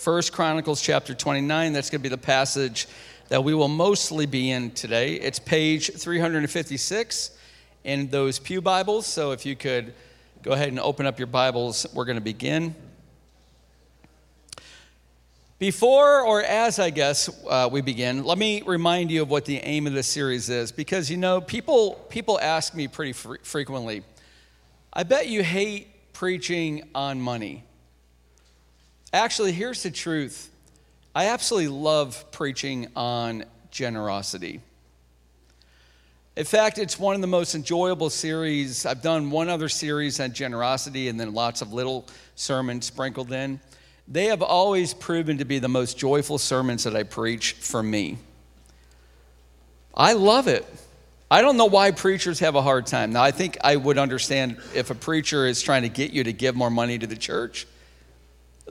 First Chronicles chapter 29. That's going to be the passage that we will mostly be in today. It's page 356 in those Pew Bibles. So if you could go ahead and open up your Bibles, we're going to begin. Before, or as I guess uh, we begin, let me remind you of what the aim of this series is, because you know people people ask me pretty fr- frequently. I bet you hate preaching on money. Actually, here's the truth. I absolutely love preaching on generosity. In fact, it's one of the most enjoyable series. I've done one other series on generosity and then lots of little sermons sprinkled in. They have always proven to be the most joyful sermons that I preach for me. I love it. I don't know why preachers have a hard time. Now, I think I would understand if a preacher is trying to get you to give more money to the church,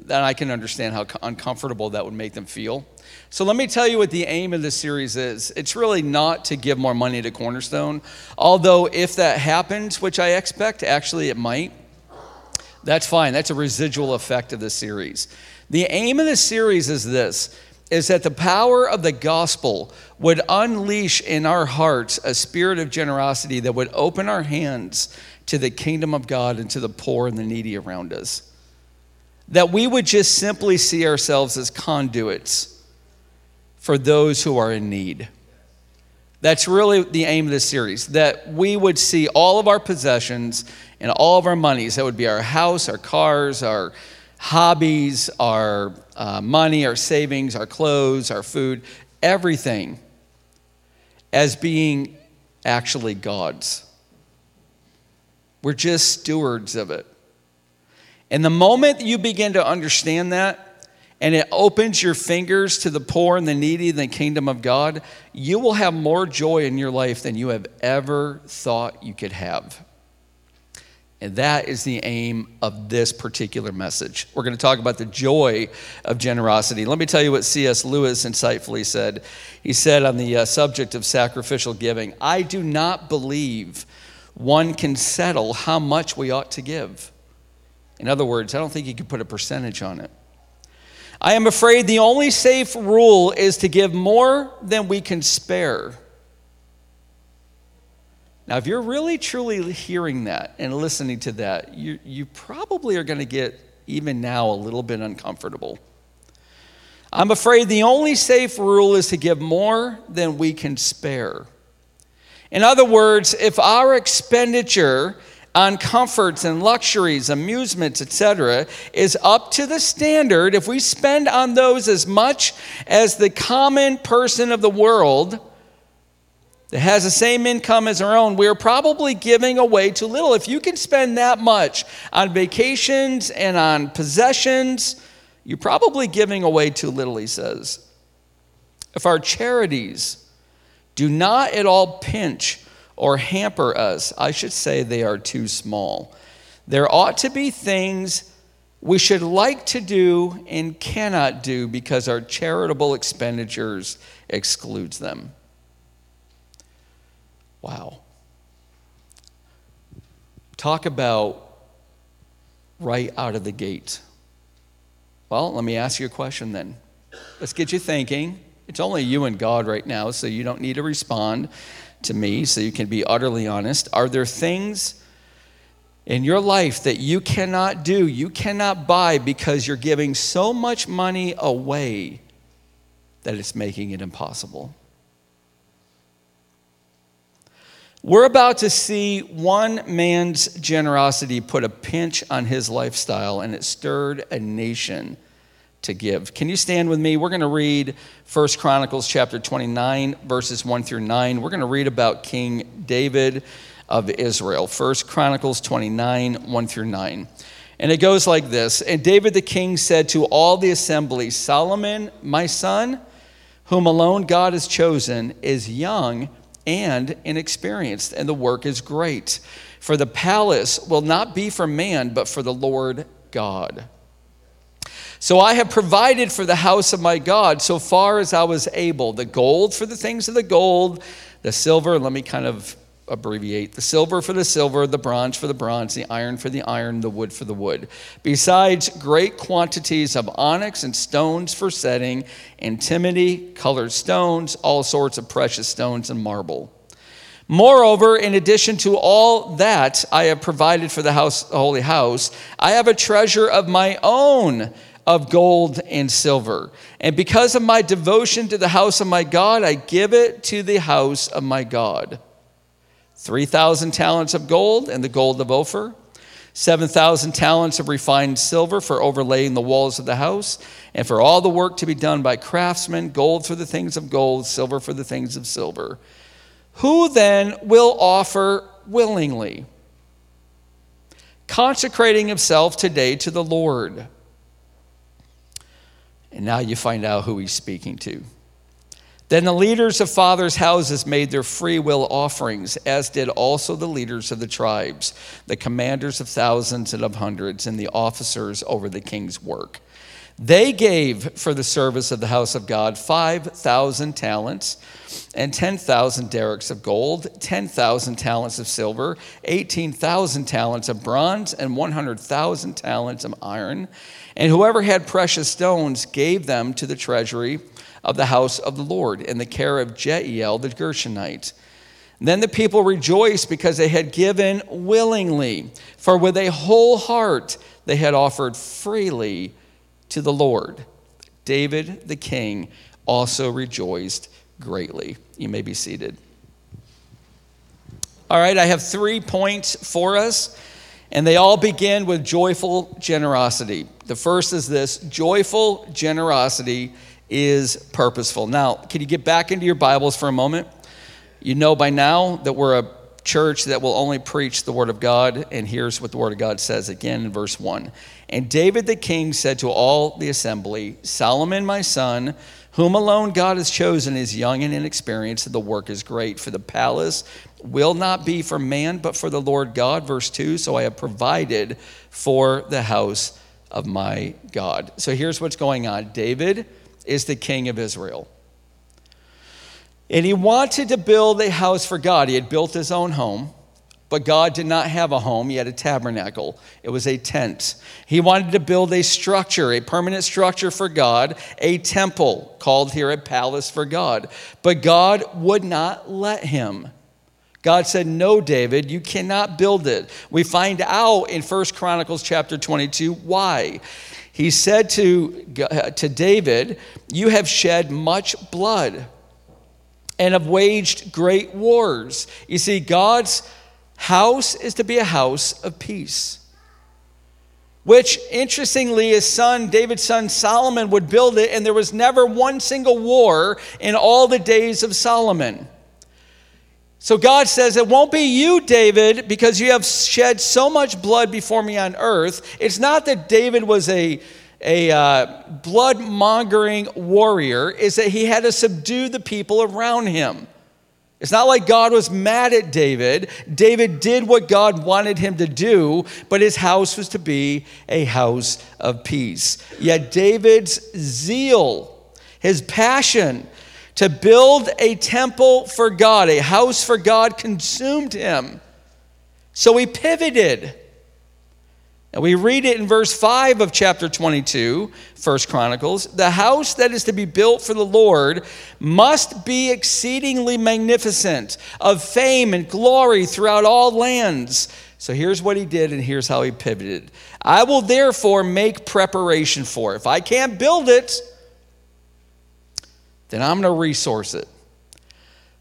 then I can understand how uncomfortable that would make them feel. So, let me tell you what the aim of this series is. It's really not to give more money to Cornerstone, although, if that happens, which I expect, actually it might, that's fine. That's a residual effect of the series. The aim of the series is this is that the power of the gospel would unleash in our hearts a spirit of generosity that would open our hands to the kingdom of God and to the poor and the needy around us. That we would just simply see ourselves as conduits for those who are in need. That's really the aim of this series, that we would see all of our possessions and all of our monies. That would be our house, our cars, our hobbies, our uh, money, our savings, our clothes, our food, everything as being actually God's. We're just stewards of it. And the moment you begin to understand that, and it opens your fingers to the poor and the needy in the kingdom of God, you will have more joy in your life than you have ever thought you could have. And that is the aim of this particular message. We're going to talk about the joy of generosity. Let me tell you what C.S. Lewis insightfully said. He said on the uh, subject of sacrificial giving I do not believe one can settle how much we ought to give. In other words, I don't think you can put a percentage on it. I am afraid the only safe rule is to give more than we can spare. Now, if you're really truly hearing that and listening to that, you, you probably are going to get, even now, a little bit uncomfortable. I'm afraid the only safe rule is to give more than we can spare. In other words, if our expenditure on comforts and luxuries, amusements, etc., is up to the standard, if we spend on those as much as the common person of the world, that has the same income as our own, we're probably giving away too little. If you can spend that much on vacations and on possessions, you're probably giving away too little, he says. If our charities do not at all pinch or hamper us, I should say they are too small. There ought to be things we should like to do and cannot do because our charitable expenditures excludes them. Wow. Talk about right out of the gate. Well, let me ask you a question then. Let's get you thinking. It's only you and God right now, so you don't need to respond to me, so you can be utterly honest. Are there things in your life that you cannot do, you cannot buy because you're giving so much money away that it's making it impossible? We're about to see one man's generosity put a pinch on his lifestyle, and it stirred a nation to give. Can you stand with me? We're going to read 1 Chronicles chapter 29, verses 1 through 9. We're going to read about King David of Israel. 1 Chronicles 29, 1 through 9. And it goes like this And David the king said to all the assembly, Solomon, my son, whom alone God has chosen, is young and inexperienced, and the work is great. For the palace will not be for man, but for the Lord God. So I have provided for the house of my God so far as I was able the gold for the things of the gold, the silver, let me kind of abbreviate the silver for the silver, the bronze for the bronze, the iron for the iron, the wood for the wood. Besides great quantities of onyx and stones for setting, antimony, colored stones, all sorts of precious stones, and marble. Moreover, in addition to all that I have provided for the house, holy house, I have a treasure of my own of gold and silver. And because of my devotion to the house of my God, I give it to the house of my God. 3,000 talents of gold and the gold of Ophir, 7,000 talents of refined silver for overlaying the walls of the house, and for all the work to be done by craftsmen, gold for the things of gold, silver for the things of silver. Who then will offer willingly, consecrating himself today to the Lord? And now you find out who he's speaking to. Then the leaders of fathers' houses made their free will offerings, as did also the leaders of the tribes, the commanders of thousands and of hundreds, and the officers over the king's work. They gave for the service of the house of God 5,000 talents and 10,000 darics of gold, 10,000 talents of silver, 18,000 talents of bronze, and 100,000 talents of iron and whoever had precious stones gave them to the treasury of the house of the Lord in the care of Jeiel the Gershonite. Then the people rejoiced because they had given willingly, for with a whole heart they had offered freely to the Lord. David the king also rejoiced greatly. You may be seated. All right, I have three points for us. And they all begin with joyful generosity. The first is this joyful generosity is purposeful. Now, can you get back into your Bibles for a moment? You know by now that we're a church that will only preach the Word of God. And here's what the Word of God says again in verse 1. And David the king said to all the assembly, Solomon, my son, whom alone God has chosen, is young and inexperienced, and the work is great. For the palace will not be for man, but for the Lord God. Verse 2 So I have provided for the house of my God. So here's what's going on David is the king of Israel. And he wanted to build a house for God. He had built his own home. But God did not have a home, He had a tabernacle. It was a tent. He wanted to build a structure, a permanent structure for God, a temple, called here a palace for God. But God would not let him. God said, No, David, you cannot build it. We find out in 1 Chronicles chapter 22 why. He said to, uh, to David, You have shed much blood and have waged great wars. You see, God's house is to be a house of peace. Which, interestingly, his son, David's son Solomon, would build it, and there was never one single war in all the days of Solomon. So God says, It won't be you, David, because you have shed so much blood before me on earth. It's not that David was a, a uh, blood mongering warrior, is that he had to subdue the people around him. It's not like God was mad at David. David did what God wanted him to do, but his house was to be a house of peace. Yet David's zeal, his passion to build a temple for God, a house for God, consumed him. So he pivoted. And we read it in verse 5 of chapter 22, First Chronicles. The house that is to be built for the Lord must be exceedingly magnificent, of fame and glory throughout all lands. So here's what he did, and here's how he pivoted. I will therefore make preparation for it. If I can't build it, then I'm going to resource it.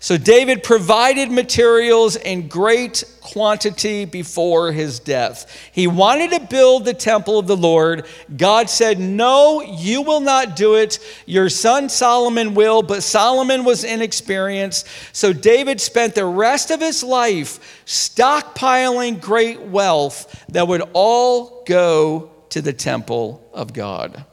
So David provided materials in great quantity before his death. He wanted to build the temple of the Lord. God said, No, you will not do it. Your son Solomon will, but Solomon was inexperienced. So David spent the rest of his life stockpiling great wealth that would all go to the temple of God.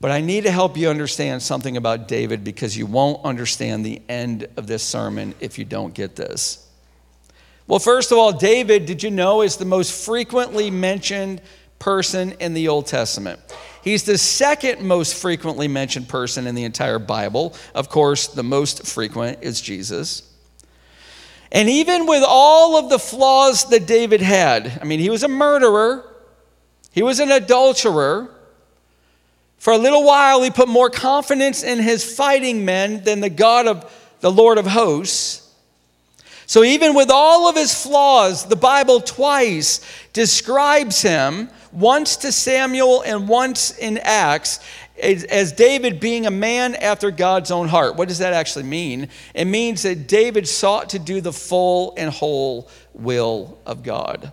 But I need to help you understand something about David because you won't understand the end of this sermon if you don't get this. Well, first of all, David, did you know, is the most frequently mentioned person in the Old Testament. He's the second most frequently mentioned person in the entire Bible. Of course, the most frequent is Jesus. And even with all of the flaws that David had, I mean, he was a murderer, he was an adulterer. For a little while, he put more confidence in his fighting men than the God of the Lord of hosts. So, even with all of his flaws, the Bible twice describes him, once to Samuel and once in Acts, as David being a man after God's own heart. What does that actually mean? It means that David sought to do the full and whole will of God.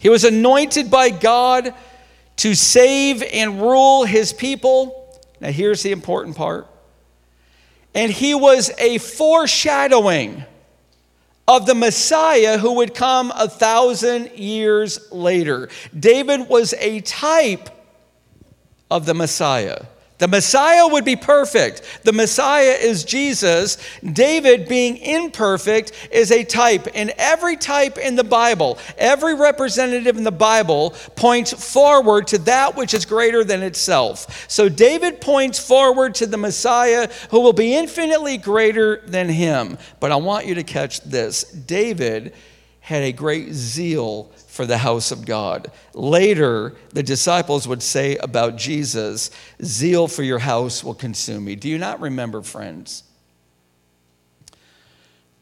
He was anointed by God to save and rule his people. Now, here's the important part. And he was a foreshadowing of the Messiah who would come a thousand years later. David was a type of the Messiah. The Messiah would be perfect. The Messiah is Jesus. David, being imperfect, is a type. And every type in the Bible, every representative in the Bible, points forward to that which is greater than itself. So David points forward to the Messiah who will be infinitely greater than him. But I want you to catch this David had a great zeal for the house of God. Later, the disciples would say about Jesus, Zeal for your house will consume me. Do you not remember, friends,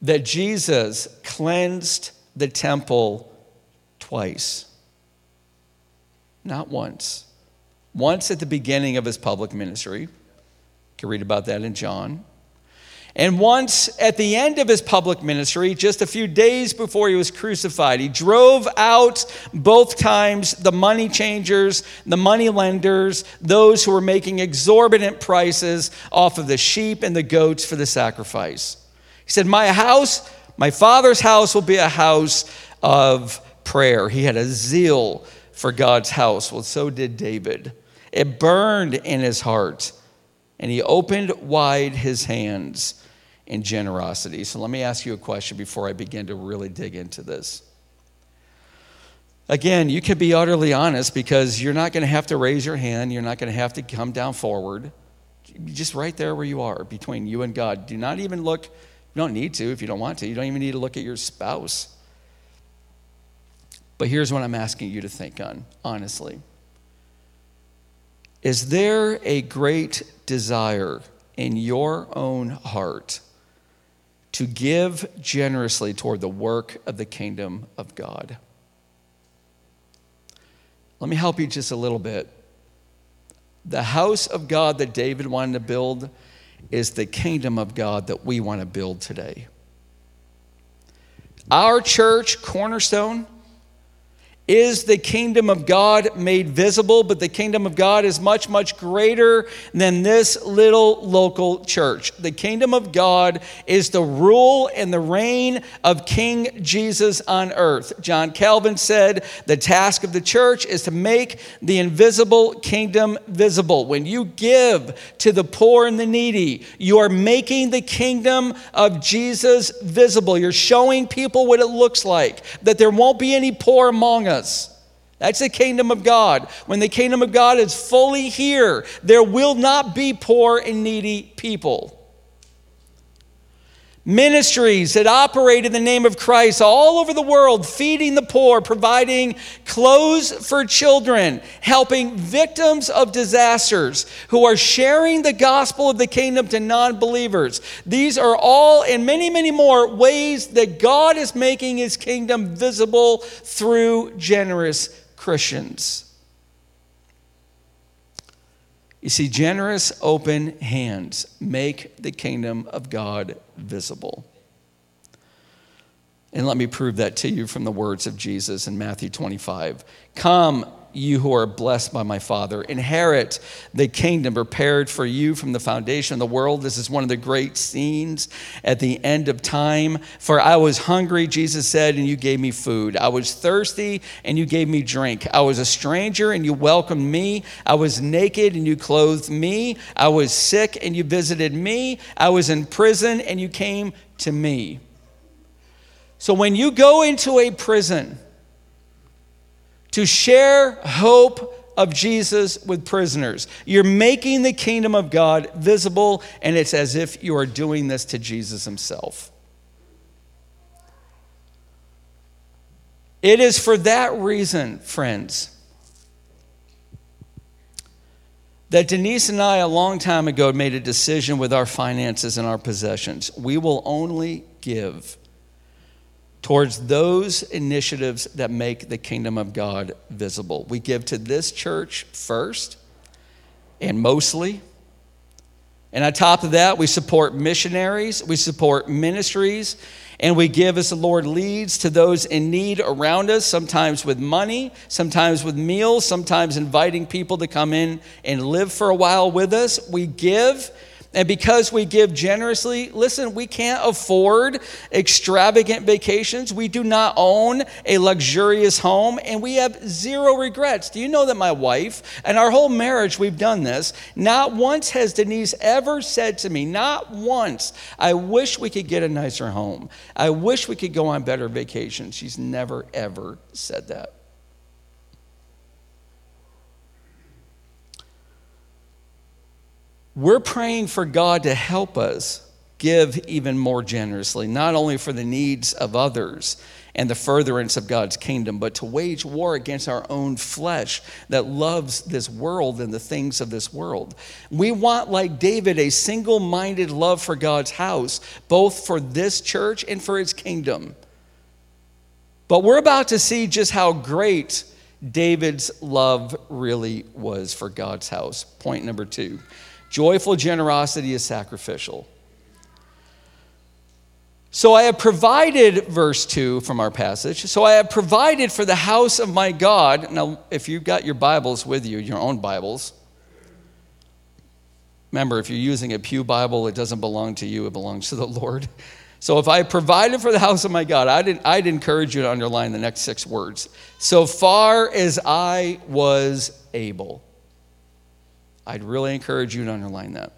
that Jesus cleansed the temple twice? Not once. Once at the beginning of his public ministry. You can read about that in John. And once at the end of his public ministry, just a few days before he was crucified, he drove out both times the money changers, the money lenders, those who were making exorbitant prices off of the sheep and the goats for the sacrifice. He said, My house, my father's house will be a house of prayer. He had a zeal for God's house. Well, so did David. It burned in his heart, and he opened wide his hands and generosity. So let me ask you a question before I begin to really dig into this. Again, you can be utterly honest because you're not going to have to raise your hand. You're not going to have to come down forward. Just right there where you are between you and God. Do not even look, you don't need to if you don't want to. You don't even need to look at your spouse. But here's what I'm asking you to think on, honestly. Is there a great desire in your own heart to give generously toward the work of the kingdom of God. Let me help you just a little bit. The house of God that David wanted to build is the kingdom of God that we want to build today. Our church, Cornerstone, is the kingdom of God made visible, but the kingdom of God is much, much greater than this little local church. The kingdom of God is the rule and the reign of King Jesus on earth. John Calvin said, The task of the church is to make the invisible kingdom visible. When you give to the poor and the needy, you are making the kingdom of Jesus visible. You're showing people what it looks like, that there won't be any poor among us us. That's the kingdom of God. When the kingdom of God is fully here, there will not be poor and needy people ministries that operate in the name of Christ all over the world, feeding the poor, providing clothes for children, helping victims of disasters who are sharing the gospel of the kingdom to non believers. These are all, and many, many more, ways that God is making his kingdom visible through generous Christians. You see, generous, open hands make the kingdom of God visible. And let me prove that to you from the words of Jesus in Matthew 25. Come, you who are blessed by my Father. Inherit the kingdom prepared for you from the foundation of the world. This is one of the great scenes at the end of time. For I was hungry, Jesus said, and you gave me food. I was thirsty, and you gave me drink. I was a stranger, and you welcomed me. I was naked, and you clothed me. I was sick, and you visited me. I was in prison, and you came to me. So when you go into a prison, to share hope of Jesus with prisoners. You're making the kingdom of God visible, and it's as if you are doing this to Jesus himself. It is for that reason, friends, that Denise and I, a long time ago, made a decision with our finances and our possessions. We will only give towards those initiatives that make the kingdom of God visible. We give to this church first and mostly. And on top of that, we support missionaries, we support ministries, and we give as the Lord leads to those in need around us, sometimes with money, sometimes with meals, sometimes inviting people to come in and live for a while with us. We give and because we give generously, listen, we can't afford extravagant vacations. We do not own a luxurious home, and we have zero regrets. Do you know that my wife and our whole marriage, we've done this? Not once has Denise ever said to me, not once, I wish we could get a nicer home. I wish we could go on better vacations. She's never, ever said that. We're praying for God to help us give even more generously, not only for the needs of others and the furtherance of God's kingdom, but to wage war against our own flesh that loves this world and the things of this world. We want, like David, a single minded love for God's house, both for this church and for its kingdom. But we're about to see just how great David's love really was for God's house. Point number two. Joyful generosity is sacrificial. So I have provided, verse 2 from our passage, so I have provided for the house of my God. Now, if you've got your Bibles with you, your own Bibles, remember, if you're using a Pew Bible, it doesn't belong to you, it belongs to the Lord. So if I provided for the house of my God, I'd, I'd encourage you to underline the next six words. So far as I was able. I'd really encourage you to underline that.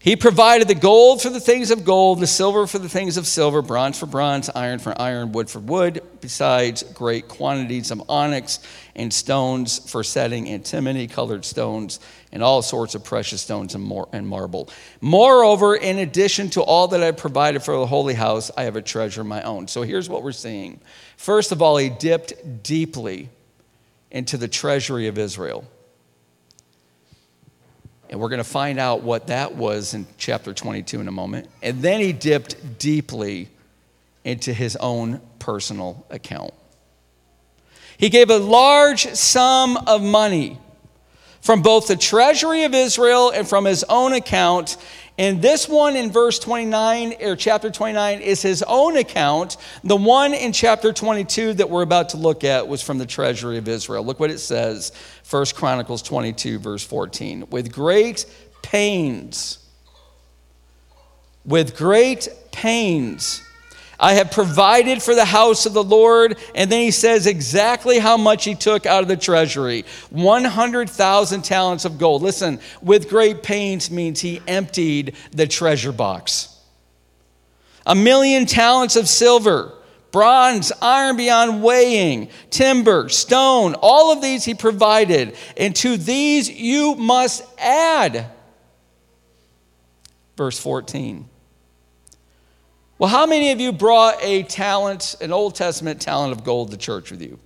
He provided the gold for the things of gold, the silver for the things of silver, bronze for bronze, iron for iron, wood for wood, besides great quantities of onyx and stones for setting, antimony colored stones, and all sorts of precious stones and, mar- and marble. Moreover, in addition to all that I provided for the holy house, I have a treasure of my own. So here's what we're seeing. First of all, he dipped deeply into the treasury of Israel. And we're going to find out what that was in chapter 22 in a moment. And then he dipped deeply into his own personal account. He gave a large sum of money from both the treasury of Israel and from his own account. And this one in verse 29 or chapter 29 is his own account. The one in chapter 22 that we're about to look at was from the treasury of Israel. Look what it says 1 Chronicles 22, verse 14. With great pains, with great pains, I have provided for the house of the Lord. And then he says exactly how much he took out of the treasury 100,000 talents of gold. Listen, with great pains means he emptied the treasure box. A million talents of silver, bronze, iron beyond weighing, timber, stone, all of these he provided. And to these you must add. Verse 14. Well, how many of you brought a talent, an Old Testament talent of gold to church with you?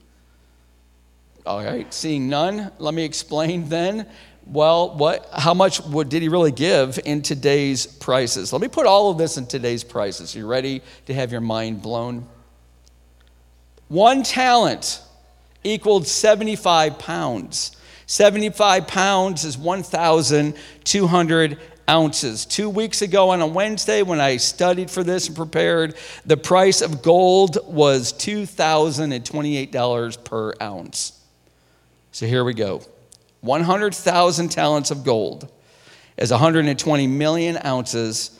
All right, seeing none, let me explain then. Well, what, how much would, did he really give in today's prices? Let me put all of this in today's prices. You ready to have your mind blown? One talent equaled 75 pounds. 75 pounds is 1,200 ounces. Two weeks ago on a Wednesday, when I studied for this and prepared, the price of gold was $2,028 per ounce. So here we go 100,000 talents of gold is 120 million ounces.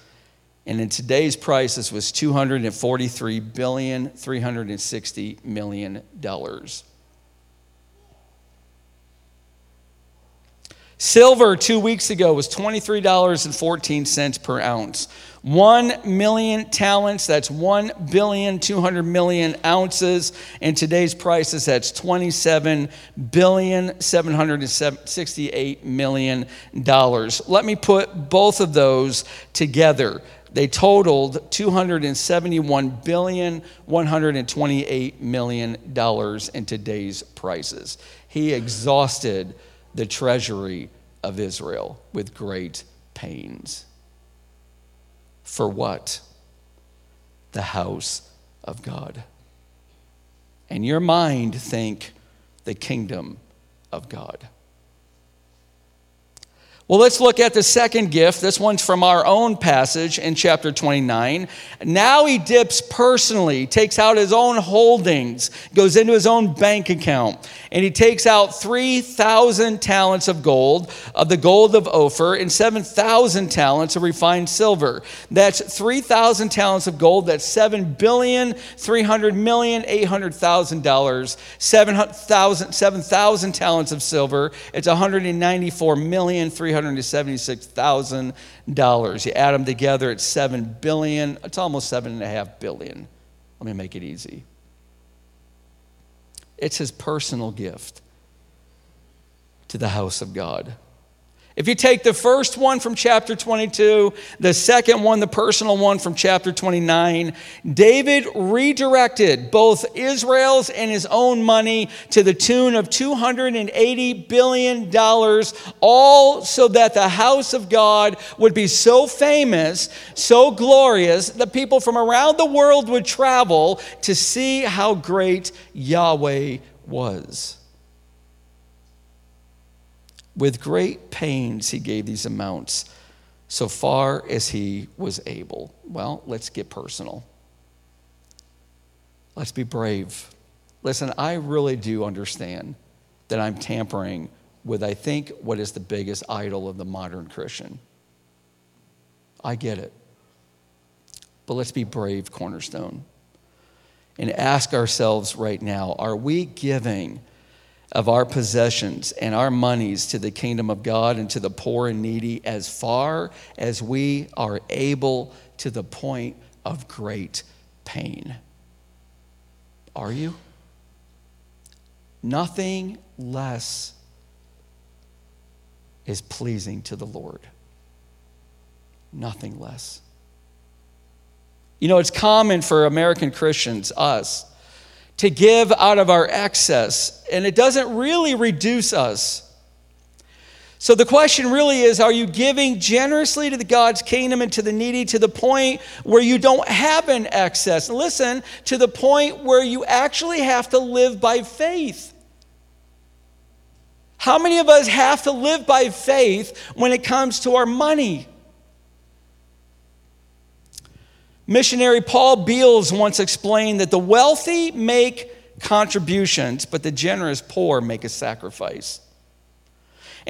And in today's price, this was $243 billion, $360 million. Silver two weeks ago was $23.14 per ounce. 1 million talents, that's 1 billion 200 million ounces. In today's prices, that's 27 billion 768 million dollars. Let me put both of those together. they totaled 271 billion 128 million dollars in today's prices. He exhausted the treasury of Israel with great pains. For what? The house of God. And your mind think the kingdom of God. Well, let's look at the second gift. This one's from our own passage in chapter 29. Now he dips personally, takes out his own holdings, goes into his own bank account, and he takes out 3,000 talents of gold, of the gold of Ophir, and 7,000 talents of refined silver. That's 3,000 talents of gold. That's $7 billion, $300 million, $800,000. 7,000 7, talents of silver. It's $194 million, $376,000. You add them together, it's 7 billion. It's almost 7.5 billion. Let me make it easy. It's his personal gift to the house of God. If you take the first one from chapter 22, the second one, the personal one from chapter 29, David redirected both Israel's and his own money to the tune of $280 billion, all so that the house of God would be so famous, so glorious, that people from around the world would travel to see how great Yahweh was. With great pains, he gave these amounts so far as he was able. Well, let's get personal. Let's be brave. Listen, I really do understand that I'm tampering with, I think, what is the biggest idol of the modern Christian. I get it. But let's be brave, Cornerstone, and ask ourselves right now are we giving of our possessions and our monies to the kingdom of God and to the poor and needy as far as we are able to the point of great pain. Are you? Nothing less is pleasing to the Lord. Nothing less. You know, it's common for American Christians, us, to give out of our excess, and it doesn't really reduce us. So the question really is are you giving generously to the God's kingdom and to the needy to the point where you don't have an excess? Listen, to the point where you actually have to live by faith. How many of us have to live by faith when it comes to our money? Missionary Paul Beals once explained that the wealthy make contributions, but the generous poor make a sacrifice.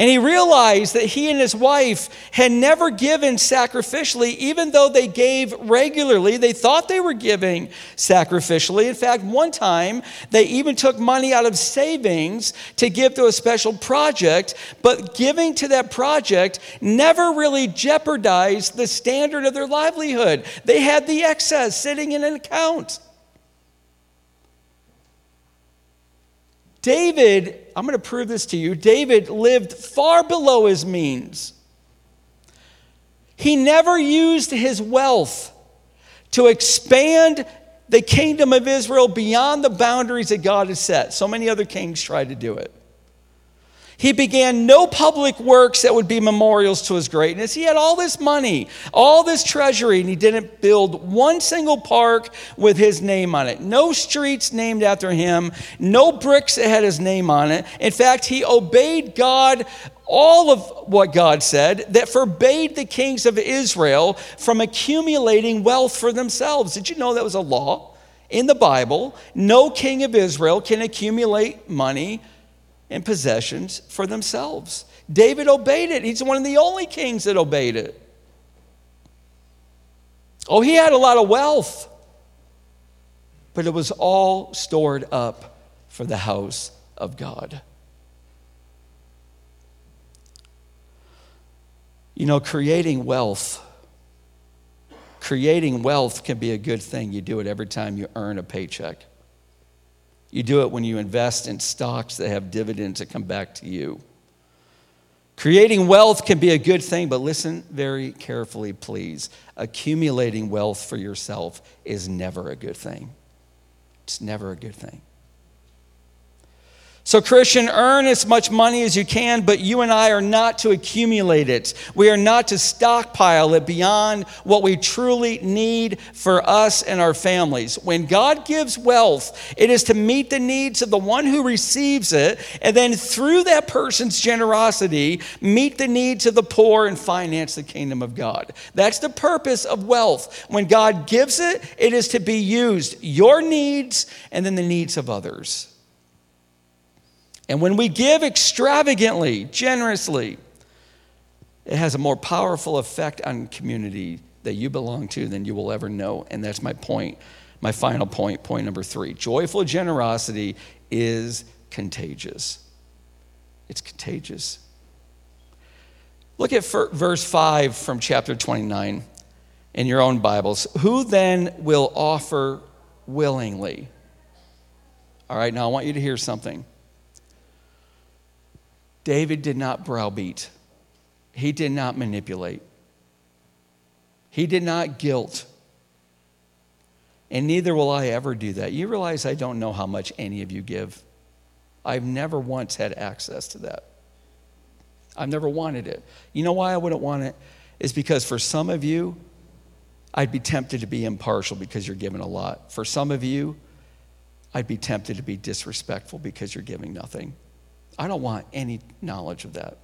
And he realized that he and his wife had never given sacrificially, even though they gave regularly. They thought they were giving sacrificially. In fact, one time they even took money out of savings to give to a special project, but giving to that project never really jeopardized the standard of their livelihood. They had the excess sitting in an account. David, I'm going to prove this to you. David lived far below his means. He never used his wealth to expand the kingdom of Israel beyond the boundaries that God had set. So many other kings tried to do it. He began no public works that would be memorials to his greatness. He had all this money, all this treasury, and he didn't build one single park with his name on it. No streets named after him, no bricks that had his name on it. In fact, he obeyed God all of what God said that forbade the kings of Israel from accumulating wealth for themselves. Did you know that was a law in the Bible? No king of Israel can accumulate money and possessions for themselves. David obeyed it. He's one of the only kings that obeyed it. Oh, he had a lot of wealth, but it was all stored up for the house of God. You know, creating wealth, creating wealth can be a good thing. You do it every time you earn a paycheck. You do it when you invest in stocks that have dividends that come back to you. Creating wealth can be a good thing, but listen very carefully, please. Accumulating wealth for yourself is never a good thing. It's never a good thing. So, Christian, earn as much money as you can, but you and I are not to accumulate it. We are not to stockpile it beyond what we truly need for us and our families. When God gives wealth, it is to meet the needs of the one who receives it, and then through that person's generosity, meet the needs of the poor and finance the kingdom of God. That's the purpose of wealth. When God gives it, it is to be used, your needs and then the needs of others. And when we give extravagantly, generously, it has a more powerful effect on community that you belong to than you will ever know. And that's my point, my final point, point number three. Joyful generosity is contagious. It's contagious. Look at verse 5 from chapter 29 in your own Bibles. Who then will offer willingly? All right, now I want you to hear something. David did not browbeat, he did not manipulate, he did not guilt. And neither will I ever do that. You realize I don't know how much any of you give. I've never once had access to that. I've never wanted it. You know why I wouldn't want it? Is because for some of you, I'd be tempted to be impartial because you're giving a lot. For some of you, I'd be tempted to be disrespectful because you're giving nothing. I don't want any knowledge of that.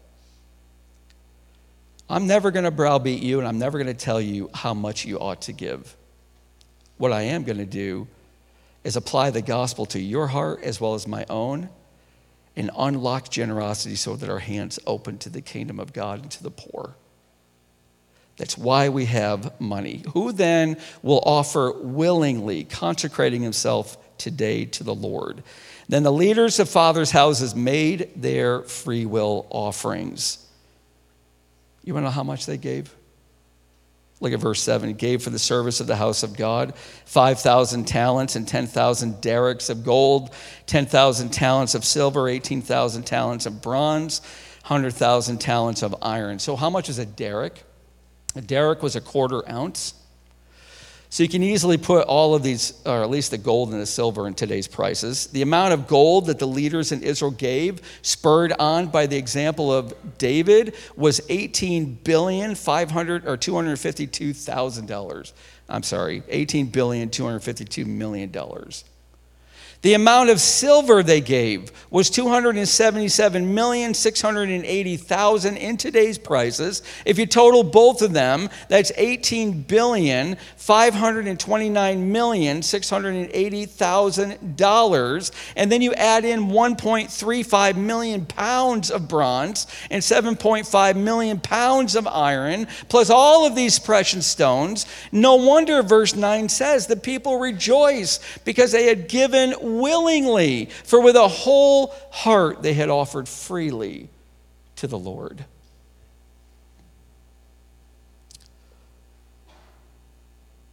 I'm never going to browbeat you, and I'm never going to tell you how much you ought to give. What I am going to do is apply the gospel to your heart as well as my own and unlock generosity so that our hands open to the kingdom of God and to the poor. That's why we have money. Who then will offer willingly, consecrating himself today to the Lord? Then the leaders of fathers' houses made their free will offerings. You want to know how much they gave? Look at verse 7. Gave for the service of the house of God 5,000 talents and 10,000 darics of gold, 10,000 talents of silver, 18,000 talents of bronze, 100,000 talents of iron. So, how much is a daric? A daric was a quarter ounce. So you can easily put all of these, or at least the gold and the silver in today's prices. The amount of gold that the leaders in Israel gave, spurred on by the example of David, was 18 billion 500 or 252 thousand dollars. I'm sorry, 18 billion 252 million dollars. The amount of silver they gave was 277,680,000 in today's prices. If you total both of them, that's 18,529,680,000 dollars. And then you add in 1.35 million pounds of bronze and 7.5 million pounds of iron, plus all of these precious stones. No wonder verse 9 says the people rejoice because they had given willingly, for with a whole heart they had offered freely to the Lord.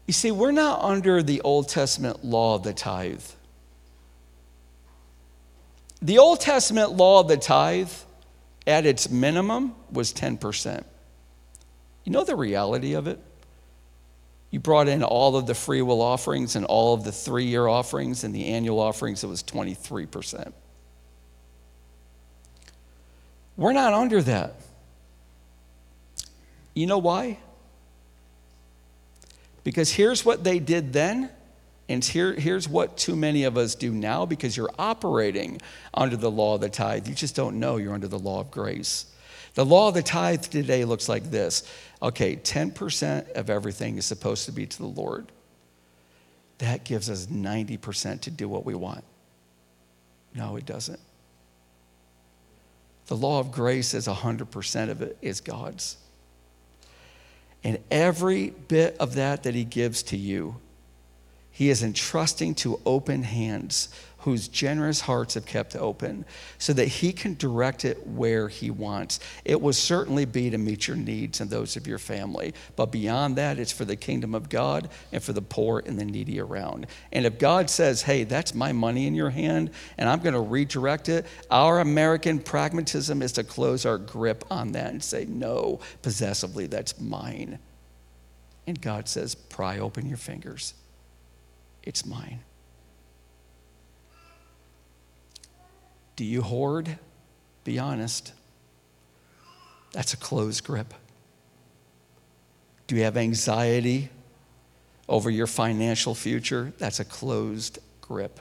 You see, we're not under the Old Testament law of the tithe. The Old Testament law of the tithe, at its minimum, was 10%. You know the reality of it? You brought in all of the free will offerings and all of the three year offerings and the annual offerings, it was 23%. We're not under that. You know why? Because here's what they did then, and here, here's what too many of us do now because you're operating under the law of the tithe. You just don't know you're under the law of grace. The law of the tithe today looks like this okay, 10% of everything is supposed to be to the Lord. That gives us 90% to do what we want. No, it doesn't. The law of grace is 100% of it is God's. And every bit of that that He gives to you, He is entrusting to open hands whose generous hearts have kept open so that he can direct it where he wants. It will certainly be to meet your needs and those of your family. But beyond that, it's for the kingdom of God and for the poor and the needy around. And if God says, hey, that's my money in your hand and I'm going to redirect it, our American pragmatism is to close our grip on that and say, no, possessively, that's mine. And God says, pry open your fingers. It's mine. Do you hoard? Be honest. That's a closed grip. Do you have anxiety over your financial future? That's a closed grip.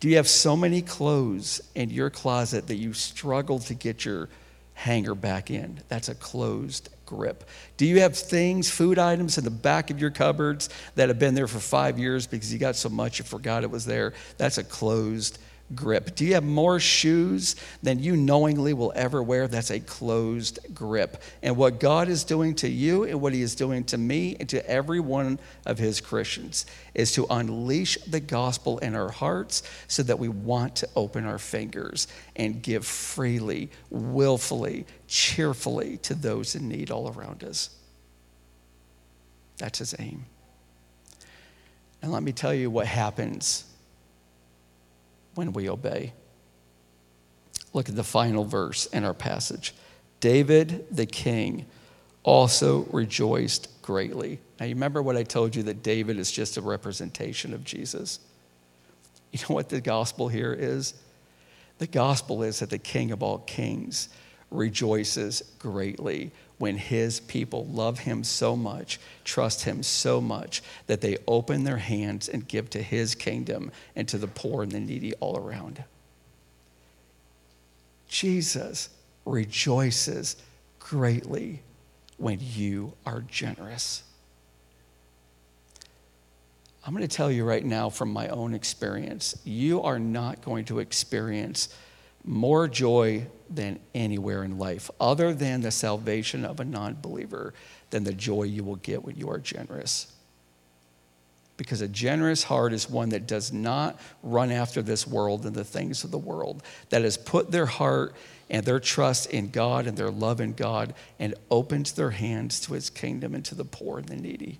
Do you have so many clothes in your closet that you struggle to get your hanger back in? That's a closed grip. Do you have things, food items in the back of your cupboards that have been there for five years because you got so much you forgot it was there? That's a closed grip. Do you have more shoes than you knowingly will ever wear? That's a closed grip. And what God is doing to you and what He is doing to me and to every one of His Christians is to unleash the gospel in our hearts so that we want to open our fingers and give freely, willfully, cheerfully to those in need all around us. That's His aim. And let me tell you what happens when we obey. Look at the final verse in our passage. David the king also rejoiced greatly. Now, you remember what I told you that David is just a representation of Jesus? You know what the gospel here is? The gospel is that the king of all kings rejoices greatly when his people love him so much, trust him so much, that they open their hands and give to his kingdom and to the poor and the needy all around. Jesus rejoices greatly when you are generous. I'm going to tell you right now from my own experience, you are not going to experience more joy than anywhere in life, other than the salvation of a non believer, than the joy you will get when you are generous. Because a generous heart is one that does not run after this world and the things of the world, that has put their heart and their trust in God and their love in God and opens their hands to his kingdom and to the poor and the needy.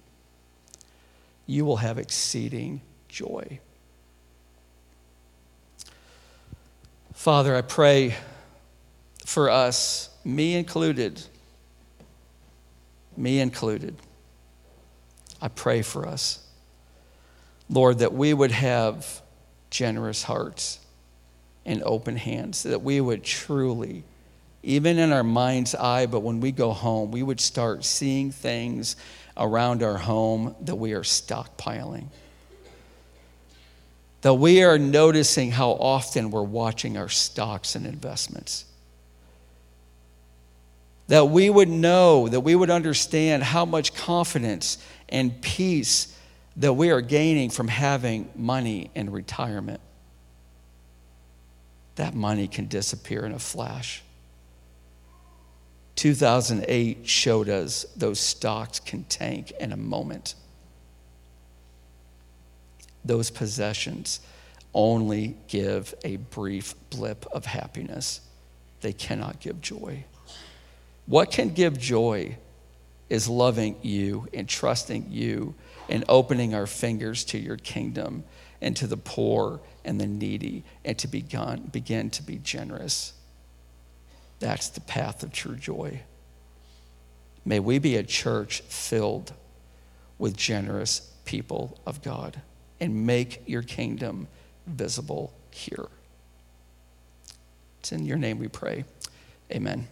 You will have exceeding joy. Father, I pray for us, me included, me included. I pray for us, Lord, that we would have generous hearts and open hands, that we would truly, even in our mind's eye, but when we go home, we would start seeing things around our home that we are stockpiling that we are noticing how often we're watching our stocks and investments. That we would know, that we would understand how much confidence and peace that we are gaining from having money in retirement. That money can disappear in a flash. 2008 showed us those stocks can tank in a moment those possessions only give a brief blip of happiness. They cannot give joy. What can give joy is loving you and trusting you and opening our fingers to your kingdom and to the poor and the needy and to begin, begin to be generous. That's the path of true joy. May we be a church filled with generous people of God and make your kingdom visible here. It's in your name we pray. Amen.